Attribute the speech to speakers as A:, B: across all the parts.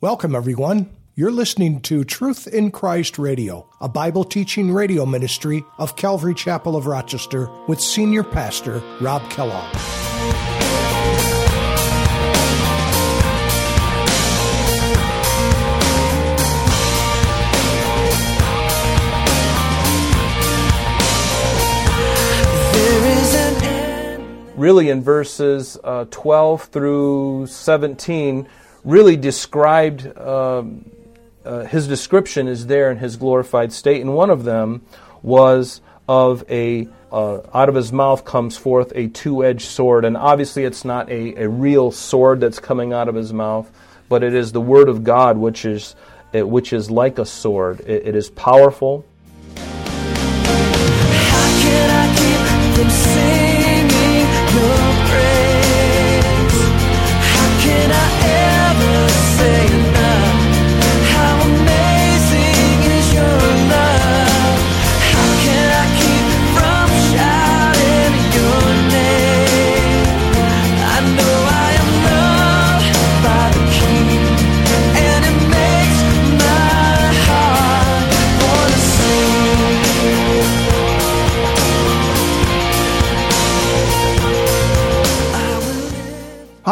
A: Welcome, everyone. You're listening to Truth in Christ Radio, a Bible teaching radio ministry of Calvary Chapel of Rochester with Senior Pastor Rob Kellogg.
B: Really, in verses uh, 12 through 17, really described, uh, uh, his description is there in his glorified state, and one of them was of a, uh, out of his mouth comes forth a two edged sword. And obviously, it's not a, a real sword that's coming out of his mouth, but it is the word of God, which is, which is like a sword. it, it is powerful.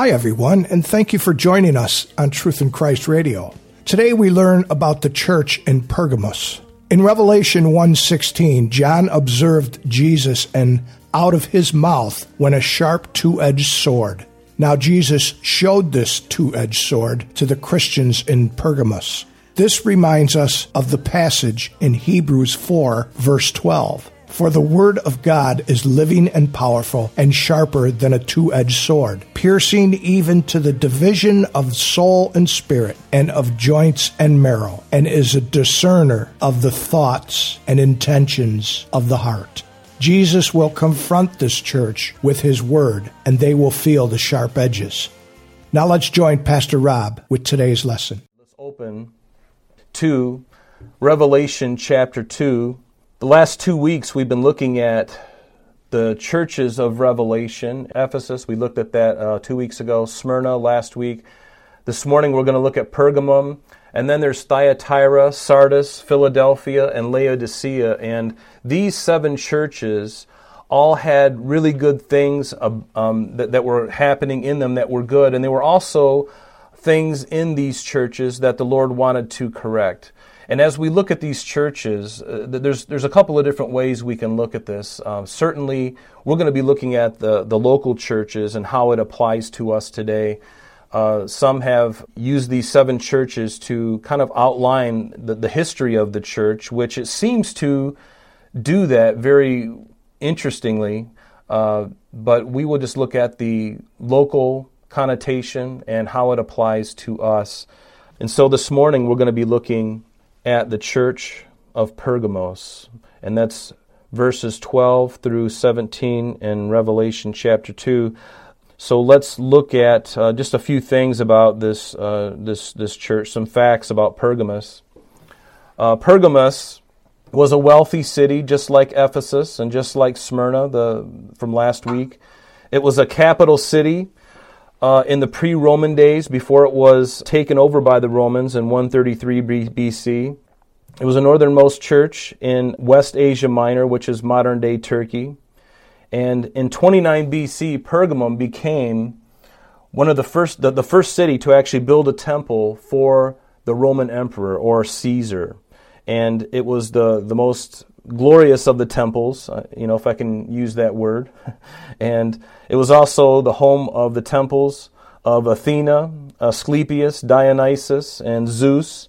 A: Hi, everyone, and thank you for joining us on Truth in Christ Radio. Today we learn about the church in Pergamos. In Revelation 1:16, John observed Jesus and out of his mouth went a sharp two-edged sword. Now Jesus showed this two-edged sword to the Christians in Pergamos. This reminds us of the passage in Hebrews 4 verse 12. For the word of God is living and powerful and sharper than a two edged sword, piercing even to the division of soul and spirit, and of joints and marrow, and is a discerner of the thoughts and intentions of the heart. Jesus will confront this church with his word, and they will feel the sharp edges. Now let's join Pastor Rob with today's lesson.
B: Let's open to Revelation chapter 2 the last two weeks, we've been looking at the churches of Revelation. Ephesus, we looked at that uh, two weeks ago. Smyrna last week. This morning, we're going to look at Pergamum. And then there's Thyatira, Sardis, Philadelphia, and Laodicea. And these seven churches all had really good things um, that, that were happening in them that were good. And there were also things in these churches that the Lord wanted to correct. And as we look at these churches, uh, there's, there's a couple of different ways we can look at this. Um, certainly, we're going to be looking at the, the local churches and how it applies to us today. Uh, some have used these seven churches to kind of outline the, the history of the church, which it seems to do that very interestingly. Uh, but we will just look at the local connotation and how it applies to us. And so this morning we're going to be looking at the church of Pergamos, and that's verses 12 through 17 in Revelation chapter 2. So let's look at uh, just a few things about this, uh, this, this church, some facts about Pergamos. Uh, Pergamos was a wealthy city, just like Ephesus and just like Smyrna the, from last week. It was a capital city uh, in the pre Roman days before it was taken over by the Romans in 133 BC. It was a northernmost church in West Asia Minor, which is modern day Turkey. And in 29 BC, Pergamum became one of the first, the, the first city to actually build a temple for the Roman emperor or Caesar. And it was the, the most glorious of the temples, uh, you know, if I can use that word. and it was also the home of the temples of Athena, Asclepius, Dionysus, and Zeus.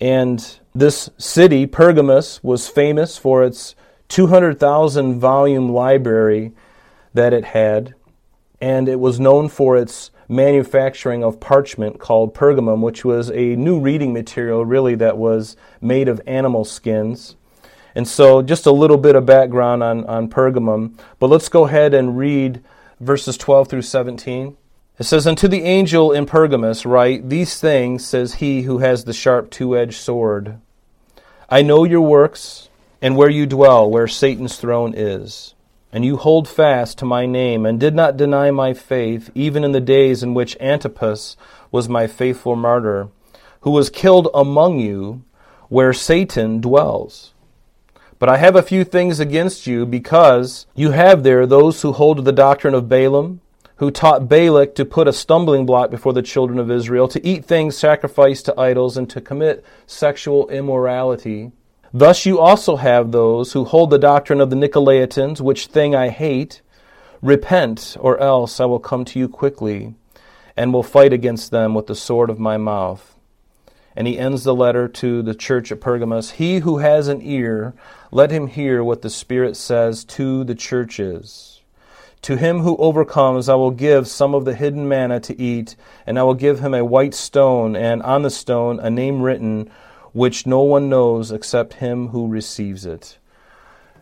B: And this city, Pergamus, was famous for its 200,000 volume library that it had, and it was known for its manufacturing of parchment called pergamum, which was a new reading material, really, that was made of animal skins. And so, just a little bit of background on, on Pergamum. But let's go ahead and read verses 12 through 17. It says, Unto the angel in Pergamus write, These things says he who has the sharp two edged sword. I know your works and where you dwell, where Satan's throne is. And you hold fast to my name, and did not deny my faith, even in the days in which Antipas was my faithful martyr, who was killed among you, where Satan dwells. But I have a few things against you, because you have there those who hold the doctrine of Balaam, who taught Balak to put a stumbling block before the children of Israel, to eat things sacrificed to idols, and to commit sexual immorality. Thus you also have those who hold the doctrine of the Nicolaitans, which thing I hate. Repent, or else I will come to you quickly, and will fight against them with the sword of my mouth. And he ends the letter to the church at Pergamos He who has an ear, let him hear what the Spirit says to the churches. To him who overcomes, I will give some of the hidden manna to eat, and I will give him a white stone, and on the stone a name written, which no one knows except him who receives it.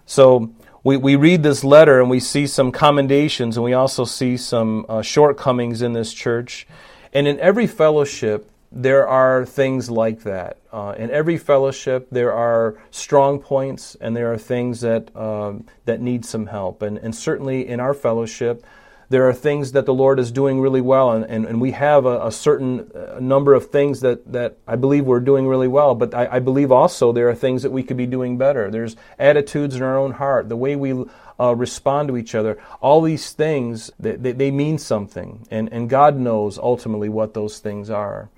B: So we, we read this letter and we see some commendations, and we also see some uh, shortcomings in this church. And in every fellowship, there are things like that. Uh, in every fellowship, there are strong points and there are things that, um, that need some help. And, and certainly in our fellowship, there are things that the Lord is doing really well, and, and, and we have a, a certain uh, number of things that, that I believe we're doing really well, but I, I, believe also there are things that we could be doing better. There's attitudes in our own heart, the way we uh, respond to each other. All these things, they, they, they mean something, and, and God knows ultimately what those things are.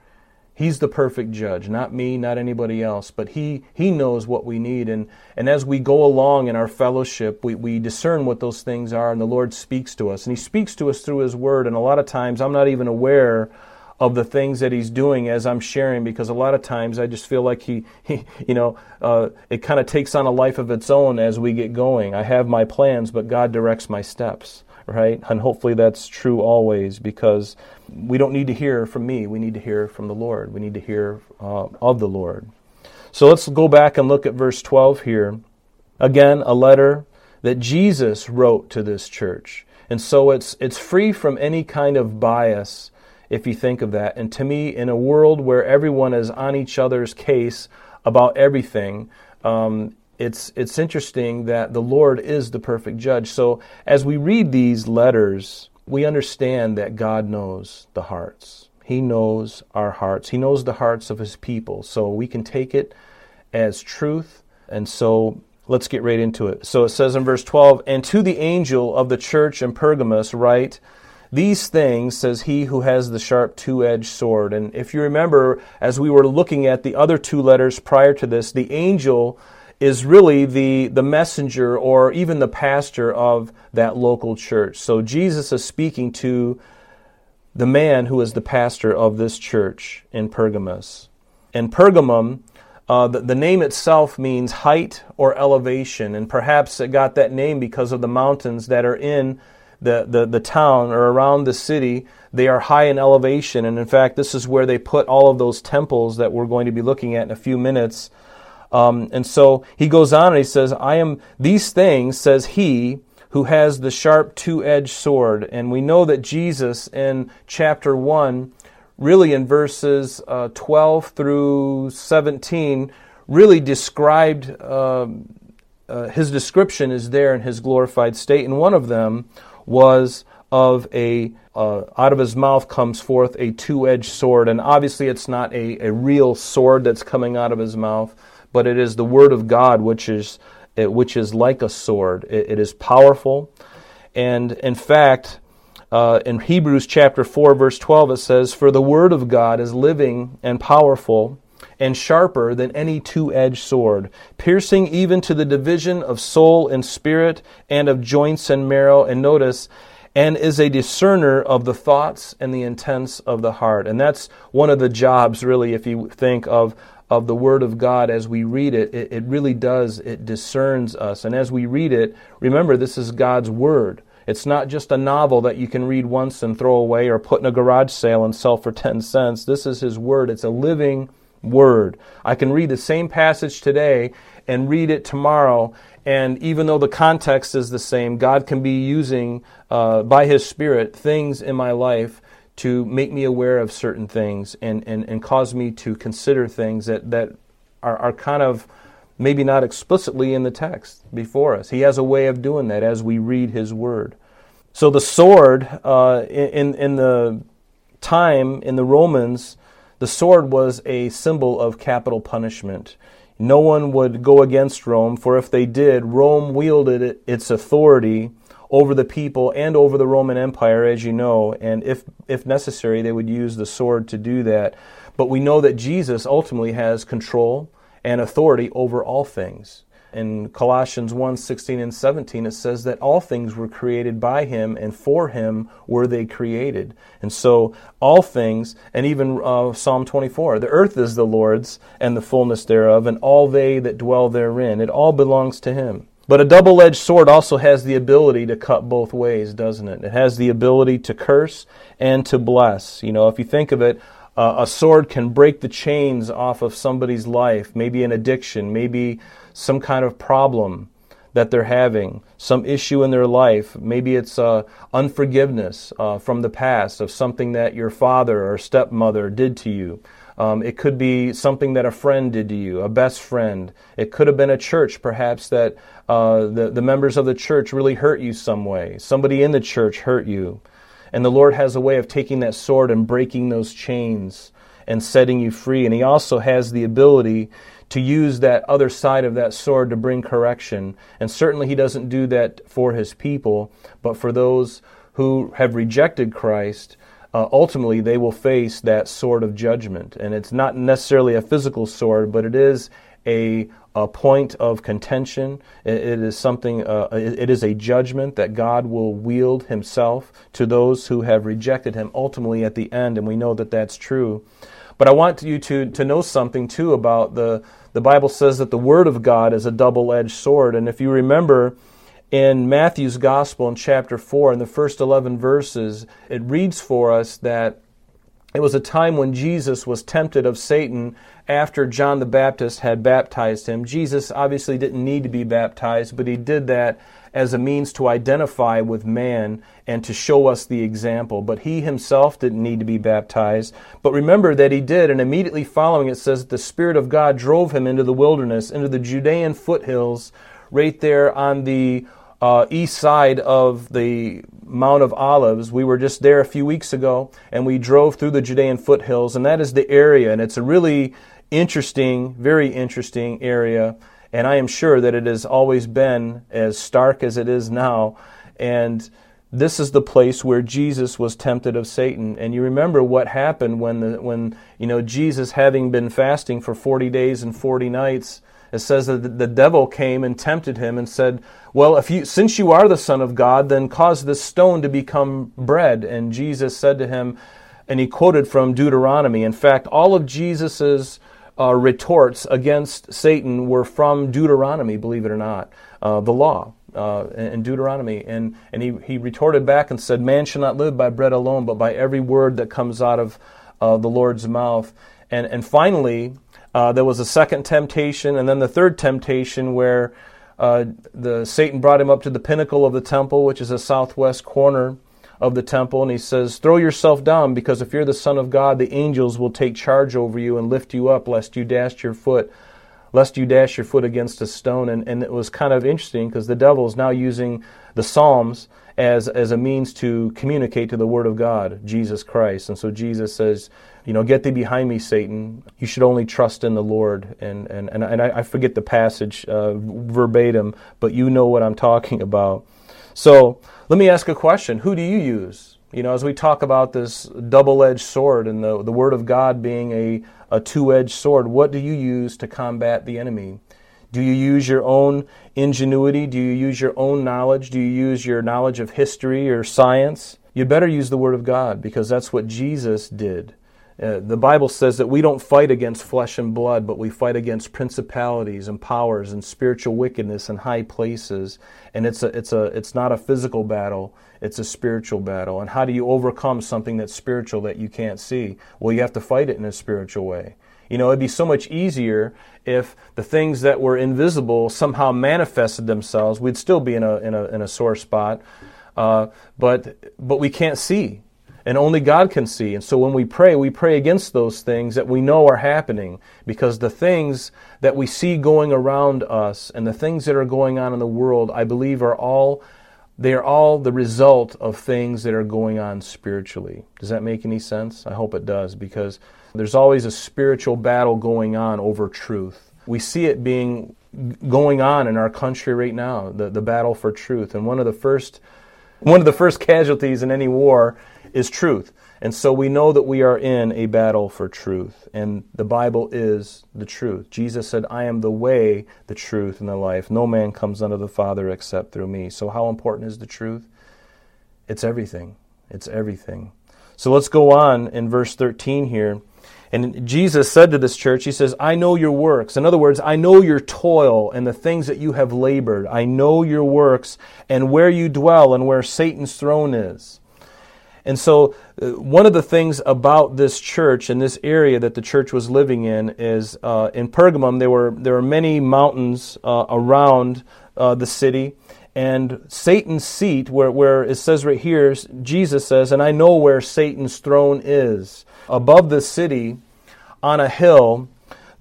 B: He's the perfect judge, not me, not anybody else, but he, he knows what we need. And, and as we go along in our fellowship, we, we discern what those things are, and the Lord speaks to us. And He speaks to us through His Word, and a lot of times I'm not even aware of the things that He's doing as I'm sharing, because a lot of times I just feel like He, he you know, uh, it kind of takes on a life of its own as we get going. I have my plans, but God directs my steps right? And hopefully that's true always because we don't need to hear from me. We need to hear from the Lord. We need to hear uh, of the Lord. So let's go back and look at verse 12 here. Again, a letter that Jesus wrote to this church. And so it's, it's free from any kind of bias if you think of that. And to me, in a world where everyone is on each other's case about everything, um, it's it's interesting that the Lord is the perfect judge. So as we read these letters, we understand that God knows the hearts. He knows our hearts. He knows the hearts of his people. So we can take it as truth. And so let's get right into it. So it says in verse 12, And to the angel of the church in Pergamos write, these things says he who has the sharp two edged sword. And if you remember, as we were looking at the other two letters prior to this, the angel is really the, the messenger or even the pastor of that local church. So Jesus is speaking to the man who is the pastor of this church in Pergamos. And Pergamum, uh, the, the name itself means height or elevation, and perhaps it got that name because of the mountains that are in the, the, the town or around the city. They are high in elevation, and in fact, this is where they put all of those temples that we're going to be looking at in a few minutes. Um, and so he goes on and he says, I am, these things, says he, who has the sharp two edged sword. And we know that Jesus in chapter 1, really in verses uh, 12 through 17, really described, uh, uh, his description is there in his glorified state. And one of them was of a, uh, out of his mouth comes forth a two edged sword. And obviously, it's not a, a real sword that's coming out of his mouth but it is the word of God which is which is like a sword. it, it is powerful, and in fact. Uh, in Hebrews chapter 4, verse 12, it says, For the word of God is living and powerful and sharper than any two edged sword, piercing even to the division of soul and spirit and of joints and marrow. And notice, and is a discerner of the thoughts and the intents of the heart. And that's one of the jobs, really, if you think of of the Word of God as we read it, it, it really does, it discerns us. And as we read it, remember, this is God's Word. It's not just a novel that you can read once and throw away or put in a garage sale and sell for 10 cents. This is His Word. It's a living Word. I can read the same passage today and read it tomorrow, and even though the context is the same, God can be using, uh, by His Spirit, things in my life to make me aware of certain things and, and, and cause me to consider things that, that are, are kind of maybe not explicitly in the text before us. He has a way of doing that as we read His Word. So the sword uh, in, in the time in the Romans, the sword was a symbol of capital punishment. No one would go against Rome, for if they did, Rome wielded its authority over the people and over the Roman Empire, as you know, and if, if necessary, they would use the sword to do that. But we know that Jesus ultimately has control and authority over all things. In Colossians 1 16 and 17, it says that all things were created by him, and for him were they created. And so, all things, and even uh, Psalm 24, the earth is the Lord's, and the fullness thereof, and all they that dwell therein. It all belongs to him. But a double edged sword also has the ability to cut both ways, doesn't it? It has the ability to curse and to bless. You know, if you think of it, uh, a sword can break the chains off of somebody's life, maybe an addiction, maybe some kind of problem that they're having, some issue in their life. Maybe it's uh, unforgiveness uh, from the past of something that your father or stepmother did to you. Um, it could be something that a friend did to you, a best friend. It could have been a church, perhaps, that uh, the, the members of the church really hurt you some way. Somebody in the church hurt you. And the Lord has a way of taking that sword and breaking those chains and setting you free. And He also has the ability to use that other side of that sword to bring correction. And certainly He doesn't do that for His people, but for those who have rejected Christ. Uh, ultimately, they will face that sword of judgment. And it's not necessarily a physical sword, but it is a, a point of contention. It, it is something, uh, it, it is a judgment that God will wield himself to those who have rejected him ultimately at the end, and we know that that's true. But I want you to, to know something too about the, the Bible says that the Word of God is a double edged sword. And if you remember in Matthew's Gospel in chapter 4, in the first 11 verses, it reads for us that it was a time when Jesus was tempted of Satan after John the Baptist had baptized him. Jesus obviously didn't need to be baptized, but he did that as a means to identify with man and to show us the example. But he himself didn't need to be baptized. But remember that he did, and immediately following it says that the Spirit of God drove him into the wilderness, into the Judean foothills, right there on the uh, east side of the Mount of Olives. We were just there a few weeks ago, and we drove through the Judean foothills, and that is the area, and it's a really interesting, very interesting area, and I am sure that it has always been as stark as it is now. And this is the place where Jesus was tempted of Satan. And you remember what happened when the when you know Jesus having been fasting for 40 days and 40 nights it says that the devil came and tempted him and said, "Well, if you since you are the son of God, then cause this stone to become bread." And Jesus said to him, and he quoted from Deuteronomy. In fact, all of Jesus's uh, retorts against Satan were from Deuteronomy, believe it or not, uh, the law. Uh, in Deuteronomy, and and he, he retorted back and said, "Man shall not live by bread alone, but by every word that comes out of uh, the Lord's mouth." And and finally, uh, there was a second temptation, and then the third temptation where uh, the Satan brought him up to the pinnacle of the temple, which is the southwest corner, of the temple, and he says, Throw yourself down, because if you're the Son of God, the angels will take charge over you and lift you up, lest you dash your foot, lest you dash your foot against a stone. And, and it was kind of interesting because the devil is now using the Psalms as, as a means to communicate to the Word of God, Jesus Christ. And so Jesus says, you know, get thee behind me, Satan. You should only trust in the Lord. And, and, and, and I, I forget the passage uh, verbatim, but you know what I'm talking about. So let me ask a question. Who do you use? You know, as we talk about this double edged sword and the, the Word of God being a, a two edged sword, what do you use to combat the enemy? Do you use your own ingenuity? Do you use your own knowledge? Do you use your knowledge of history or science? You better use the Word of God because that's what Jesus did. Uh, the Bible says that we don't fight against flesh and blood, but we fight against principalities and powers and spiritual wickedness in high places. And it's a, it's a, it's not a physical battle; it's a spiritual battle. And how do you overcome something that's spiritual that you can't see? Well, you have to fight it in a spiritual way. You know, it'd be so much easier if the things that were invisible somehow manifested themselves. We'd still be in a in a in a sore spot, uh, but but we can't see and only God can see. And so when we pray, we pray against those things that we know are happening because the things that we see going around us and the things that are going on in the world, I believe, are all they are all the result of things that are going on spiritually. Does that make any sense? I hope it does because there's always a spiritual battle going on over truth. We see it being going on in our country right now, the, the battle for truth. And one of the first one of the first casualties in any war is truth. And so we know that we are in a battle for truth. And the Bible is the truth. Jesus said, I am the way, the truth, and the life. No man comes unto the Father except through me. So, how important is the truth? It's everything. It's everything. So, let's go on in verse 13 here. And Jesus said to this church, He says, I know your works. In other words, I know your toil and the things that you have labored. I know your works and where you dwell and where Satan's throne is. And so, uh, one of the things about this church and this area that the church was living in is uh, in Pergamum, there were, there were many mountains uh, around uh, the city. And Satan's seat, where, where it says right here, Jesus says, And I know where Satan's throne is above the city on a hill,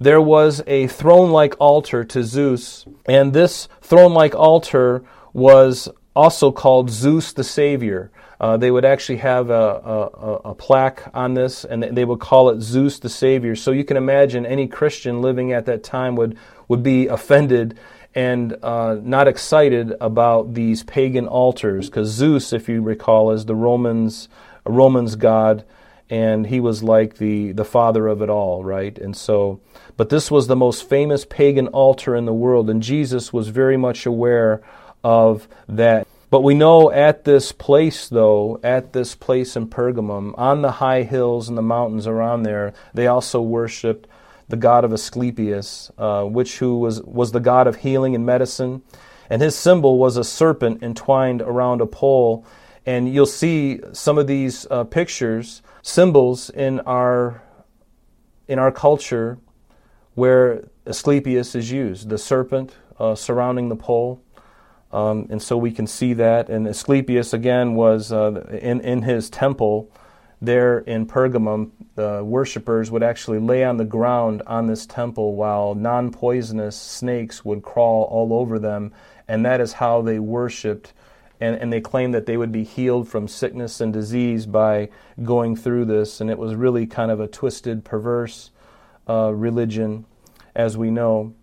B: there was a throne like altar to Zeus, and this throne like altar was also called Zeus the Savior. Uh, they would actually have a, a, a, plaque on this, and they would call it Zeus the Savior. So you can imagine any Christian living at that time would, would be offended and uh, not excited about these pagan altars, because Zeus, if you recall, is the Romans Romans god and he was like the, the father of it all, right? And so, but this was the most famous pagan altar in the world, and Jesus was very much aware of that. But we know at this place, though, at this place in Pergamum, on the high hills and the mountains around there, they also worshipped the god of Asclepius, uh, which who was, was the god of healing and medicine. And his symbol was a serpent entwined around a pole. And you'll see some of these uh, pictures symbols in our in our culture where Asclepius is used, the serpent uh, surrounding the pole. Um, and so we can see that. And Asclepius, again, was uh, in, in his temple there in Pergamum. The worshippers would actually lay on the ground on this temple while non poisonous snakes would crawl all over them. And that is how they worshiped and, and they claimed that they would be healed from sickness and disease by going through this. And it was really kind of a twisted, perverse uh, religion, as we know.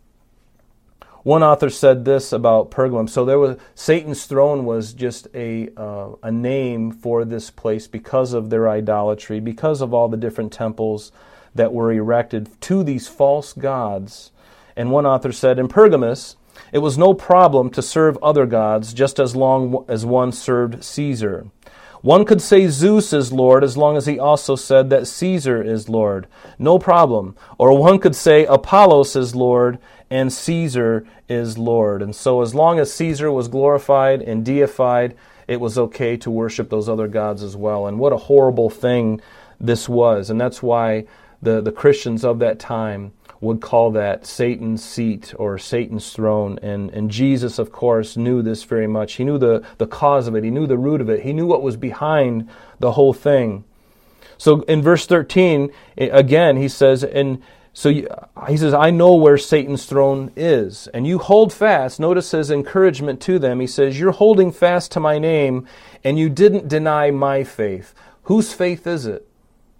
B: One author said this about Pergamum. So there was Satan's throne was just a uh, a name for this place because of their idolatry, because of all the different temples that were erected to these false gods. And one author said in Pergamus, it was no problem to serve other gods just as long as one served Caesar. One could say Zeus is Lord as long as he also said that Caesar is Lord. No problem. Or one could say Apollos is Lord and Caesar is Lord. And so, as long as Caesar was glorified and deified, it was okay to worship those other gods as well. And what a horrible thing this was. And that's why the, the Christians of that time would call that Satan's seat or Satan's throne. And, and Jesus, of course, knew this very much. He knew the, the cause of it, he knew the root of it, he knew what was behind the whole thing. So in verse 13, eh, again, he says, and so he says, I know where Satan's throne is. And you hold fast. Notice his encouragement to them. He says, You're holding fast to my name, and you didn't deny my faith. Whose faith is it?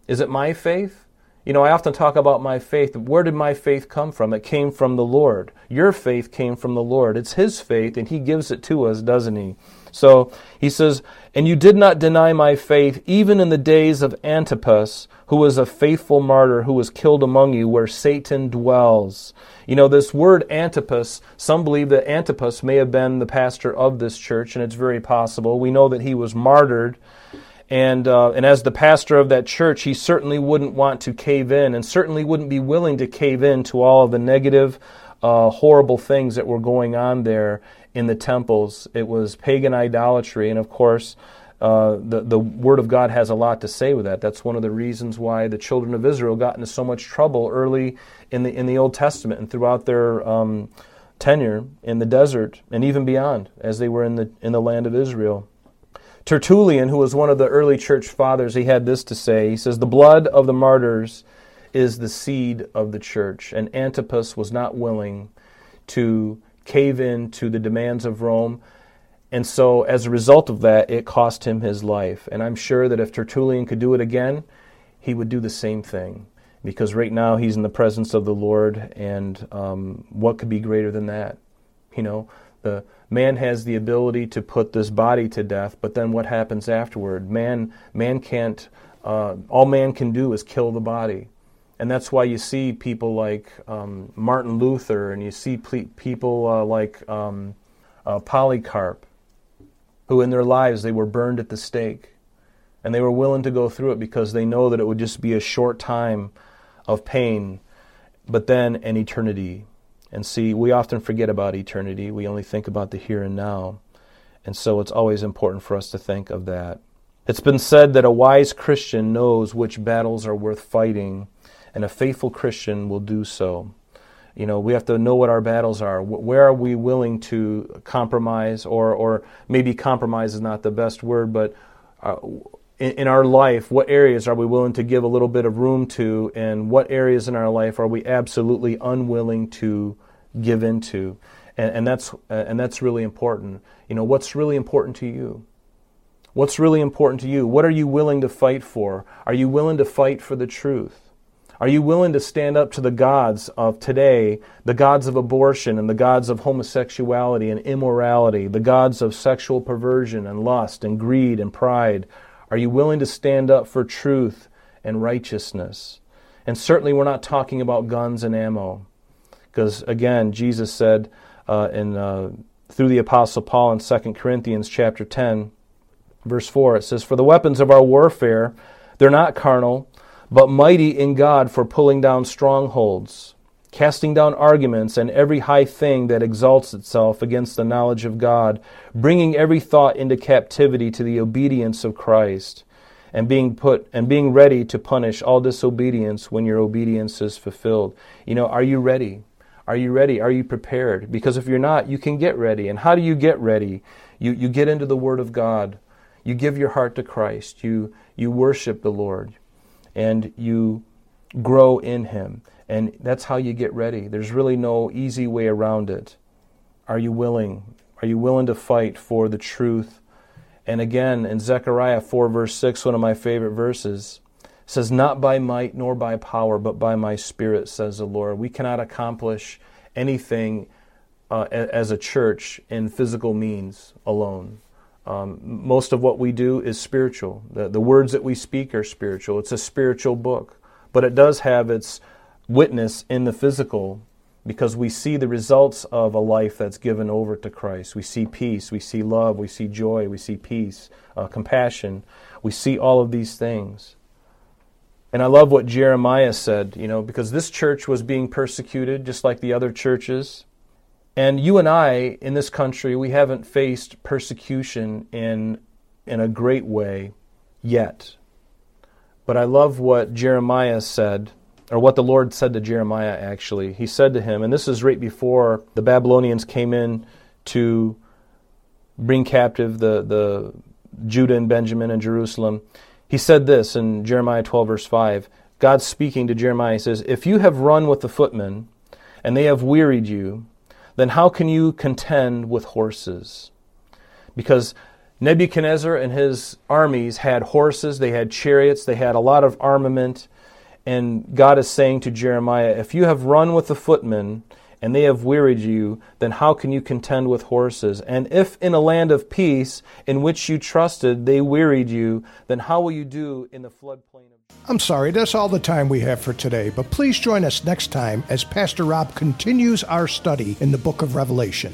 B: Is it my faith? You know, I often talk about my faith. Where did my faith come from? It came from the Lord. Your faith came from the Lord. It's His faith, and He gives it to us, doesn't He? So he says, And you did not deny my faith, even in the days of Antipas, who was a faithful martyr who was killed among you, where Satan dwells. You know, this word Antipas, some believe that Antipas may have been the pastor of this church, and it's very possible. We know that he was martyred and, uh, and as the pastor of that church, he certainly wouldn't want to cave in and certainly wouldn't be willing to cave in to all of the negative, uh, horrible things that were going on there in the temples. It was pagan idolatry. And of course, uh, the, the Word of God has a lot to say with that. That's one of the reasons why the children of Israel got into so much trouble early in the, in the Old Testament and throughout their um, tenure in the desert and even beyond as they were in the, in the land of Israel. Tertullian, who was one of the early church fathers, he had this to say. He says, The blood of the martyrs is the seed of the church. And Antipas was not willing to cave in to the demands of Rome. And so, as a result of that, it cost him his life. And I'm sure that if Tertullian could do it again, he would do the same thing. Because right now he's in the presence of the Lord, and um, what could be greater than that? You know, the man has the ability to put this body to death, but then what happens afterward? Man, man can't. Uh, all man can do is kill the body, and that's why you see people like um, Martin Luther, and you see ple- people uh, like um, uh, Polycarp, who in their lives they were burned at the stake. And they were willing to go through it because they know that it would just be a short time of pain, but then an eternity. And see, we often forget about eternity. We only think about the here and now. And so it's always important for us to think of that. It's been said that a wise Christian knows which battles are worth fighting, and a faithful Christian will do so. You know, we have to know what our battles are. Where are we willing to compromise, or, or maybe compromise is not the best word, but uh, in, in, our life, what areas are we willing to give a little bit of room to, and what areas in our life are we absolutely unwilling to give into? And, and that's uh, and that's really important. You know, what's really important to you? What's really important to you? What are you willing to fight for? Are you willing to fight for the truth? Are you willing to stand up to the gods of today, the gods of abortion and the gods of homosexuality and immorality, the gods of sexual perversion and lust and greed and pride? Are you willing to stand up for truth and righteousness? And certainly, we're not talking about guns and ammo. Because, again, Jesus said uh, in, uh, through the Apostle Paul in 2 Corinthians chapter 10, verse 4, it says, For the weapons of our warfare, they're not carnal but mighty in God for pulling down strongholds, casting down arguments and every high thing that exalts itself against the knowledge of God, bringing every thought into captivity to the obedience of Christ, and being put and being ready to punish all disobedience when your obedience is fulfilled. You know, are you ready? Are you ready? Are you prepared? Because if you're not, you can get ready. And how do you get ready? You, you get into the Word of God. You give your heart to Christ. You, you worship the Lord and you grow in Him. And that's how you get ready. There's really no easy way around it. Are you willing? Are you willing to fight for the truth? And again, in Zechariah 4, verse 6, one of my favorite verses, says, Not by might nor by power, but by my spirit, says the Lord. We cannot accomplish anything uh, as a church in physical means alone. Um, most of what we do is spiritual. The, the words that we speak are spiritual. It's a spiritual book. But it does have its witness in the physical because we see the results of a life that's given over to Christ. We see peace, we see love, we see joy, we see peace, uh, compassion. We see all of these things. And I love what Jeremiah said, you know, because this church was being persecuted just like the other churches. And you and I in this country, we haven't faced persecution in, in a great way yet. But I love what Jeremiah said, or what the Lord said to Jeremiah actually. He said to him, and this is right before the Babylonians came in to bring captive the, the Judah and Benjamin and Jerusalem. He said this in Jeremiah 12, verse 5. God speaking to Jeremiah, says, If you have run with the footmen, and they have wearied you, then how can you contend with horses? Because Nebuchadnezzar and his armies had horses, they had chariots, they had a lot of armament. And God is saying to Jeremiah, If you have run with the footmen, and they have wearied you, then how can you contend with horses? And if in a land of peace in which you trusted they wearied you, then how will you do in the floodplain of
A: I'm sorry, that's all the time we have for today, but please join us next time as Pastor Rob continues our study in the book of Revelation.